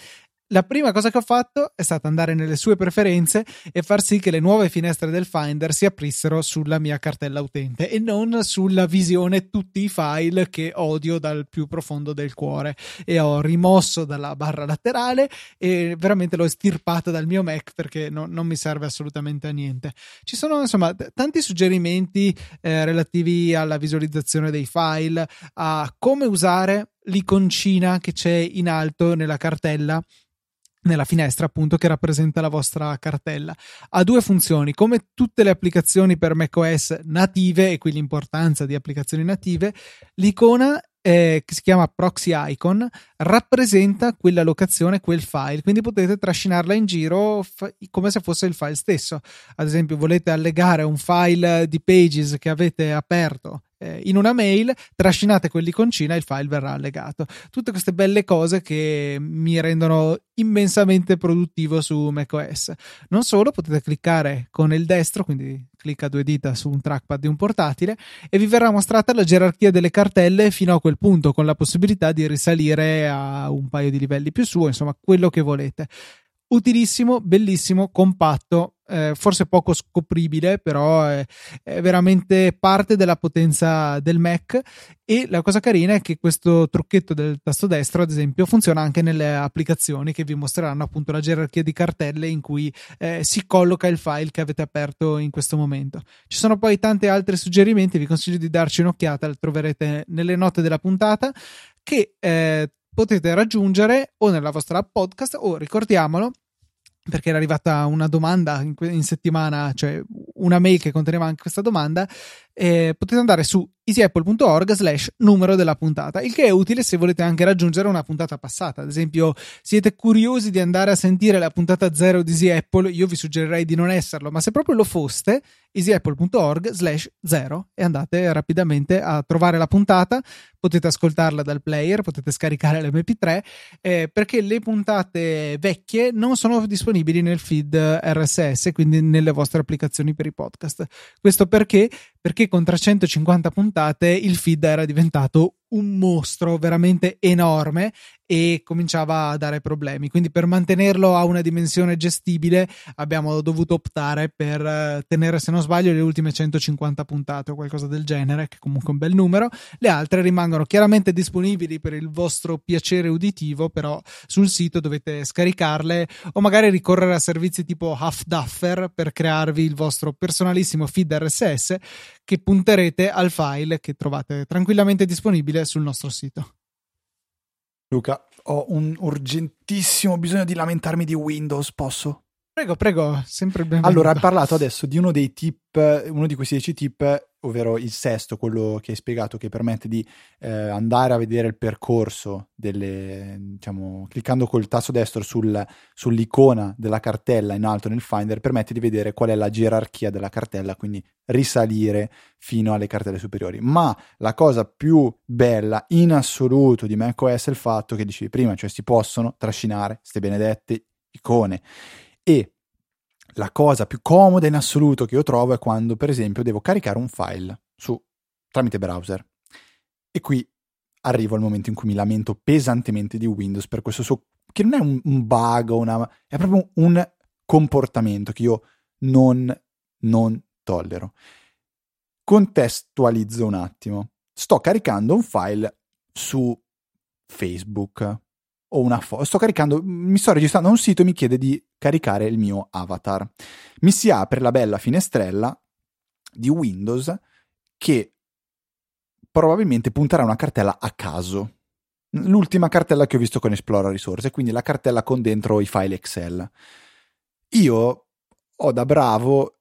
la prima cosa che ho fatto è stata andare nelle sue preferenze e far sì che le nuove finestre del Finder si aprissero sulla mia cartella utente e non sulla visione tutti i file che odio dal più profondo del cuore. E ho rimosso dalla barra laterale e veramente l'ho estirpata dal mio Mac perché no, non mi serve assolutamente a niente. Ci sono insomma t- tanti suggerimenti eh, relativi alla visualizzazione dei file, a come usare l'iconcina che c'è in alto nella cartella nella finestra appunto che rappresenta la vostra cartella. Ha due funzioni, come tutte le applicazioni per macOS native e qui l'importanza di applicazioni native, l'icona eh, che si chiama proxy icon rappresenta quella locazione, quel file, quindi potete trascinarla in giro f- come se fosse il file stesso. Ad esempio, volete allegare un file di pages che avete aperto eh, in una mail, trascinate quell'iconcina e il file verrà allegato. Tutte queste belle cose che mi rendono immensamente produttivo su macOS. Non solo, potete cliccare con il destro, quindi clicca due dita su un trackpad di un portatile e vi verrà mostrata la gerarchia delle cartelle fino a quel punto, con la possibilità di risalire a un paio di livelli più su, insomma, quello che volete utilissimo, bellissimo, compatto, eh, forse poco scopribile, però è, è, veramente parte della potenza del Mac. E la cosa carina è che questo trucchetto del tasto destro, ad esempio, funziona anche nelle applicazioni che vi mostreranno appunto la gerarchia di cartelle in cui eh, si colloca il file che avete aperto in questo momento. Ci sono poi tanti altri suggerimenti, vi consiglio di darci un'occhiata, li troverete nelle note della puntata che eh, potete raggiungere o nella vostra app podcast o ricordiamolo perché era arrivata una domanda in, in, settimana, cioè una mail che conteneva anche questa domanda, eh, potete andare su easyapple.org slash numero della puntata, il che è utile se volete anche raggiungere una puntata passata. Ad esempio, siete curiosi di andare a sentire la puntata 0 di Easy Apple, io vi suggerirei di non esserlo, ma se proprio lo foste, easyapple.org slash 0 e andate rapidamente a trovare la puntata, potete ascoltarla dal player, potete scaricare l'MP3, eh, perché le puntate vecchie non sono disponibili nel feed RSS, quindi nelle vostre applicazioni per i podcast. Questo perché? Perché con 350 puntate il feed era diventato un mostro veramente enorme e cominciava a dare problemi. Quindi per mantenerlo a una dimensione gestibile abbiamo dovuto optare per eh, tenere, se non sbaglio, le ultime 150 puntate o qualcosa del genere, che comunque è un bel numero. Le altre rimangono chiaramente disponibili per il vostro piacere uditivo, però sul sito dovete scaricarle o magari ricorrere a servizi tipo Half Duffer per crearvi il vostro personalissimo feed RSS che punterete al file che trovate tranquillamente disponibile sul nostro sito. Luca, ho un urgentissimo bisogno di lamentarmi di Windows, posso? Prego, prego, sempre benvenuto. Allora, hai parlato adesso di uno dei tip, uno di questi 10 tip, ovvero il sesto, quello che hai spiegato, che permette di eh, andare a vedere il percorso delle, diciamo, cliccando col tasto destro sul, sull'icona della cartella in alto nel Finder, permette di vedere qual è la gerarchia della cartella, quindi risalire fino alle cartelle superiori. Ma la cosa più bella in assoluto di macOS è il fatto che dicevi prima, cioè si possono trascinare queste benedette icone e la cosa più comoda in assoluto che io trovo è quando, per esempio, devo caricare un file su, tramite browser. E qui arrivo al momento in cui mi lamento pesantemente di Windows per questo suo, che non è un, un bug, una, è proprio un comportamento che io non, non tollero. Contestualizzo un attimo. Sto caricando un file su Facebook o una foto. Sto caricando, mi sto registrando un sito e mi chiede di caricare il mio avatar. Mi si apre la bella finestrella di Windows che probabilmente punterà una cartella a caso. L'ultima cartella che ho visto con Esplora risorse, quindi la cartella con dentro i file Excel. Io ho da bravo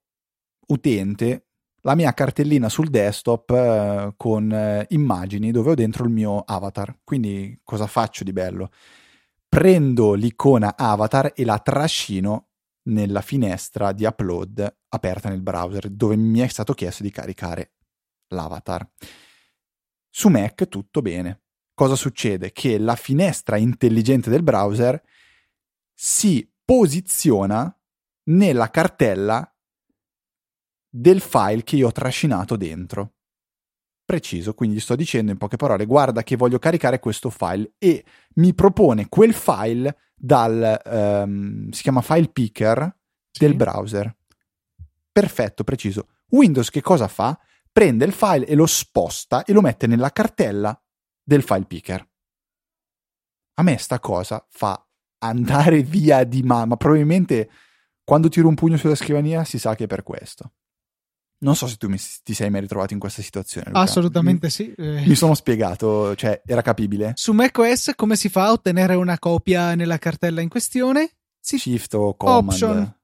utente la mia cartellina sul desktop eh, con eh, immagini dove ho dentro il mio avatar. Quindi cosa faccio di bello? Prendo l'icona avatar e la trascino nella finestra di upload aperta nel browser dove mi è stato chiesto di caricare l'avatar. Su Mac tutto bene. Cosa succede? Che la finestra intelligente del browser si posiziona nella cartella del file che io ho trascinato dentro preciso, quindi sto dicendo in poche parole guarda che voglio caricare questo file e mi propone quel file dal, um, si chiama file picker Sì. del browser. Perfetto, preciso. Windows che cosa fa? Prende il file e lo sposta e lo mette nella cartella del file picker. A me sta cosa fa andare via di ma, ma probabilmente quando tiro un pugno sulla scrivania si sa che è per questo. Non so se tu mi- ti sei mai ritrovato in questa situazione. Luca. Assolutamente sì. Mi, Eh, mi sono spiegato, cioè era capibile? Su macOS come si fa a ottenere una copia nella cartella in questione? Si Shift o command? Option.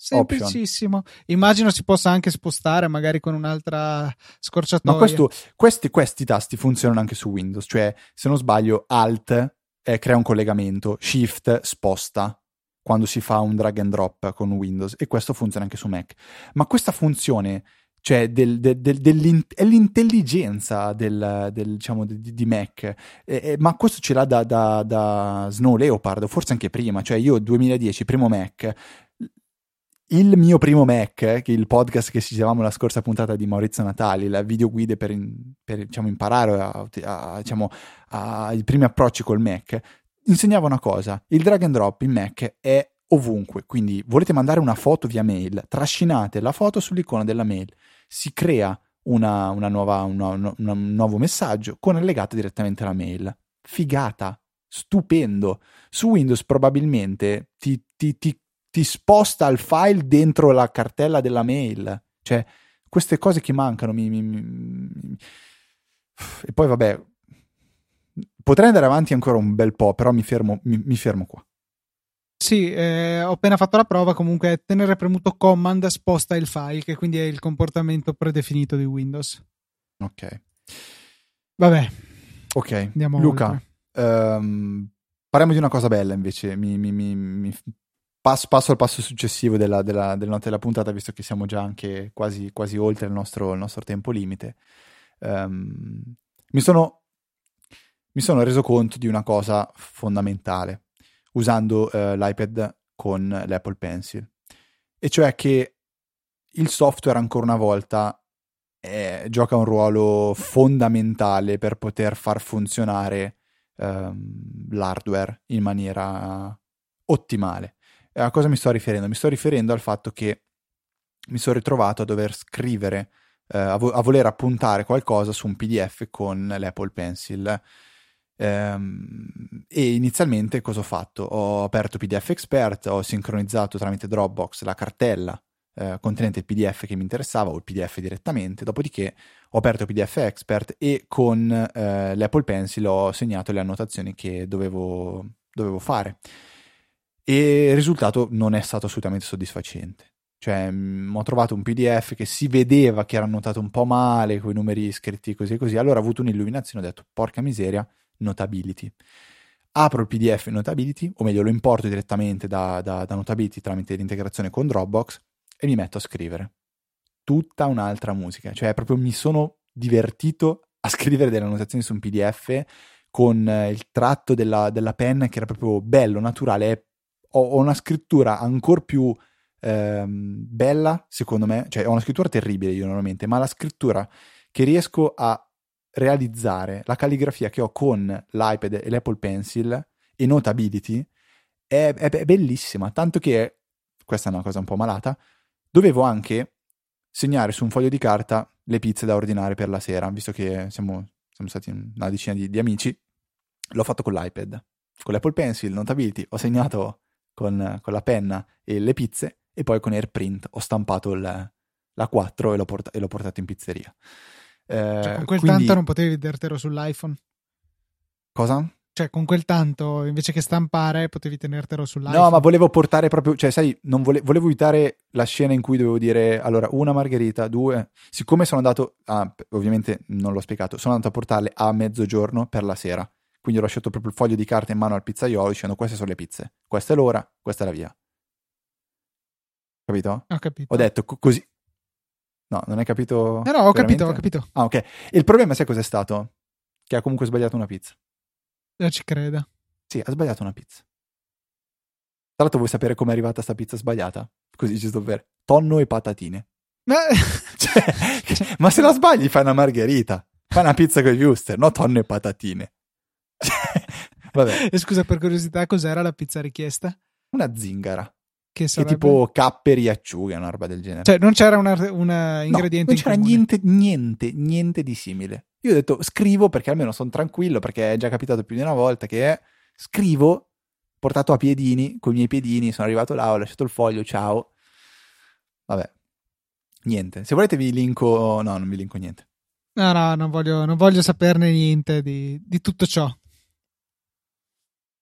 Semplicissimo. Immagino si possa anche spostare magari con un'altra scorciatoia. No, questo- questi, questi tasti funzionano anche su Windows, cioè se non sbaglio Alt eh, crea un collegamento, Shift sposta quando si fa un drag and drop con Windows e questo funziona anche su Mac. Ma questa funzione, cioè del- del- del- è l'intelligenza diciamo, di, di Mac, Eh, eh, ma questo ce l'ha da, da, da Snow Leopard, forse anche prima, cioè io 2010, primo Mac, il mio primo Mac, che il podcast che ci dicevamo la scorsa puntata di Maurizio Natali, la video guide per, per, diciamo, imparare a, a- diciamo, a- i primi approcci col Mac, insegnava una cosa, il drag and drop in Mac è ovunque, quindi volete mandare una foto via mail, trascinate la foto sull'icona della mail, si crea una, una nuova, una- un nuovo messaggio con allegata direttamente la mail. Figata, stupendo. Su Windows probabilmente ti, ti- ti- ti sposta il file dentro la cartella della mail. Cioè, queste cose che mancano mi... mi- mi- E poi vabbè, potrei andare avanti ancora un bel po', però mi fermo, mi- mi fermo qua. Sì, eh, ho appena fatto la prova. Comunque, tenere premuto command sposta il file, che quindi è il comportamento predefinito di Windows. Ok. Vabbè, Ok, andiamo Luca, ehm, parliamo di una cosa bella invece. Mi, mi- mi- passo, passo al passo successivo della, della, della della puntata, visto che siamo già anche quasi, quasi oltre il nostro, il nostro tempo limite. Ehm, mi, sono, mi sono reso conto di una cosa fondamentale usando eh, l'iPad con l'Apple Pencil, e cioè che il software ancora una volta eh, gioca un ruolo fondamentale per poter far funzionare ehm, l'hardware in maniera ottimale. A cosa mi sto riferendo? Mi sto riferendo al fatto che mi sono ritrovato a dover scrivere, eh, a, vo- a voler appuntare qualcosa su un PDF con l'Apple Pencil. Ehm, e inizialmente cosa ho fatto? Ho aperto PDF Expert, ho sincronizzato tramite Dropbox la cartella eh, contenente il PDF che mi interessava o il PDF direttamente, dopodiché ho aperto PDF Expert e con eh, l'Apple Pencil ho segnato le annotazioni che dovevo, dovevo fare. E il risultato non è stato assolutamente soddisfacente. Cioè, mh, ho trovato un PDF che si vedeva che era annotato un po' male, con i numeri scritti così e così. Allora ho avuto un'illuminazione ho detto, porca miseria, Notability. Apro il PDF Notability, o meglio lo importo direttamente da, da, da Notability tramite l'integrazione con Dropbox e mi metto a scrivere. Tutta un'altra musica. Cioè, proprio mi sono divertito a scrivere delle annotazioni su un PDF con eh, il tratto della, della penna che era proprio bello, naturale. Ho, ho una scrittura ancora più ehm, bella, secondo me. Cioè, ho una scrittura terribile io normalmente, ma la scrittura che riesco a realizzare, la calligrafia che ho con l'iPad e l'Apple Pencil e Notability è, è- è bellissima. Tanto che, questa è una cosa un po' malata, dovevo anche segnare su un foglio di carta le pizze da ordinare per la sera, visto che siamo, siamo stati una decina di, di amici, l'ho fatto con l'iPad, con l'Apple Pencil, Notability, ho segnato con, con la penna e le pizze e poi con AirPrint ho stampato il- la 4 e l'ho, porta- e l'ho portato in pizzeria. Eh, Cioè, con quel quindi- tanto non potevi vedertelo sull'iPhone. Cosa? Cioè, con quel tanto, invece che stampare, potevi tenertelo sull'iPhone. No, ma volevo portare proprio, cioè, sai, non vole- volevo evitare la scena in cui dovevo dire, allora, una margherita, due. Siccome sono andato, p- ovviamente non l'ho spiegato, sono andato a portarle a mezzogiorno per la sera. Quindi ho lasciato proprio il foglio di carta in mano al pizzaiolo dicendo, queste sono le pizze, questa è l'ora, questa è la via. Capito? Ho capito. Ho detto co- così. No, non hai capito? No, no, ho capito, ho veramente? capito. Ah, ok. Il problema, sai cos'è stato? Che ha comunque sbagliato una pizza. Io ci credo. Sì, ha sbagliato una pizza. Tra l'altro vuoi sapere come è arrivata sta pizza sbagliata? Così giusto per... Tonno e patatine. Ma... Cioè, ma se la sbagli fai una margherita. Fai una pizza con i wuster, no tonno e patatine. Cioè, Vabbè. E scusa, per curiosità, cos'era la pizza richiesta? Una zingara. Che Che sarebbe? tipo capperi acciughe, una roba del genere. Cioè, non c'era una, una No, ingrediente non in c'era comune. niente, niente, niente di simile. Io ho detto scrivo perché almeno sono tranquillo, perché è già capitato più di una volta che scrivo, portato a piedini, con i miei piedini, sono arrivato là, ho lasciato il foglio, ciao. Vabbè, niente. Se volete vi linko, no, non vi linko niente. No, no, non voglio, non voglio saperne niente di, di tutto ciò.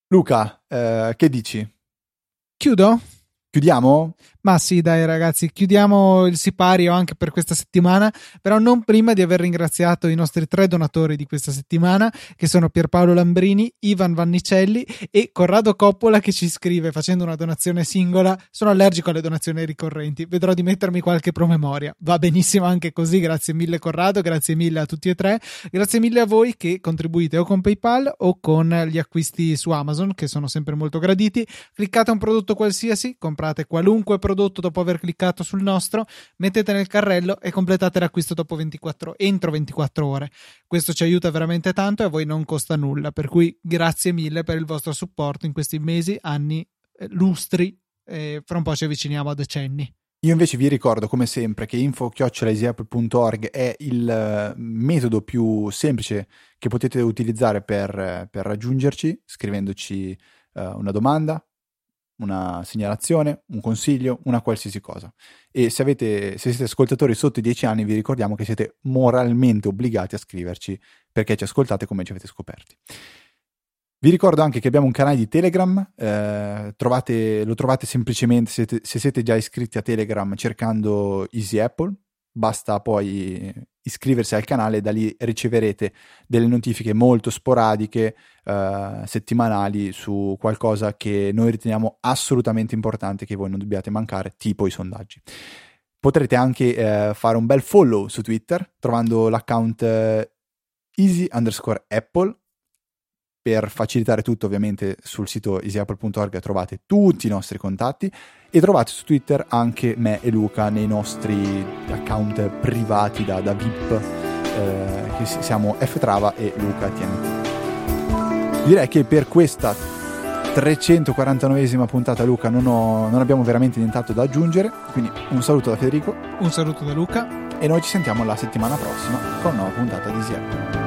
Luca, eh, che dici? Chiudo? Chiudiamo? Ma sì, dai ragazzi, chiudiamo il sipario anche per questa settimana, però non prima di aver ringraziato i nostri tre donatori di questa settimana, che sono Pierpaolo Lambrini, Ivan Vannicelli e Corrado Coppola che ci scrive facendo una donazione singola. Sono allergico alle donazioni ricorrenti, vedrò di mettermi qualche promemoria. Va benissimo anche così, grazie mille Corrado, grazie mille a tutti e tre, grazie mille a voi che contribuite o con PayPal o con gli acquisti su Amazon, che sono sempre molto graditi. Cliccate un prodotto qualsiasi, comprate qualunque prodotto dopo aver cliccato sul nostro, mettete nel carrello e completate l'acquisto dopo 24, entro 24 ore. Questo ci aiuta veramente tanto e a voi non costa nulla, per cui grazie mille per il vostro supporto in questi mesi, anni, eh, lustri e fra un po' ci avviciniamo a decenni. Io invece vi ricordo come sempre che info-easyapple.org è il eh, metodo più semplice che potete utilizzare per, eh, per raggiungerci scrivendoci eh, una domanda, una segnalazione, un consiglio, una qualsiasi cosa. E se, avete, se siete ascoltatori sotto i 10 anni vi ricordiamo che siete moralmente obbligati a scriverci perché ci ascoltate come ci avete scoperti. Vi ricordo anche che abbiamo un canale di Telegram, eh, trovate, lo trovate semplicemente se siete, se siete già iscritti a Telegram cercando Easy Apple, basta poi iscriversi al canale e da lì riceverete delle notifiche molto sporadiche, eh, settimanali su qualcosa che noi riteniamo assolutamente importante che voi non dobbiate mancare, tipo i sondaggi. Potrete anche eh, fare un bel follow su Twitter trovando l'account eh, easy underscore apple per facilitare tutto ovviamente sul sito easyapple.org trovate tutti i nostri contatti e trovate su Twitter anche me e Luca nei nostri account privati da, da VIP eh, che siamo Ftrava e Luca TNT direi che per questa 349esima puntata Luca non, ho, non abbiamo veramente nient'altro da aggiungere quindi un saluto da Federico. Un saluto da Luca. e noi ci sentiamo la settimana prossima con una nuova puntata di Easy Apple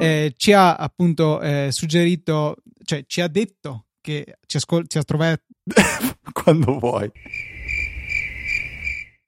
Eh, ci ha appunto eh, suggerito, cioè ci ha detto che ci, ascol- ci trovato quando vuoi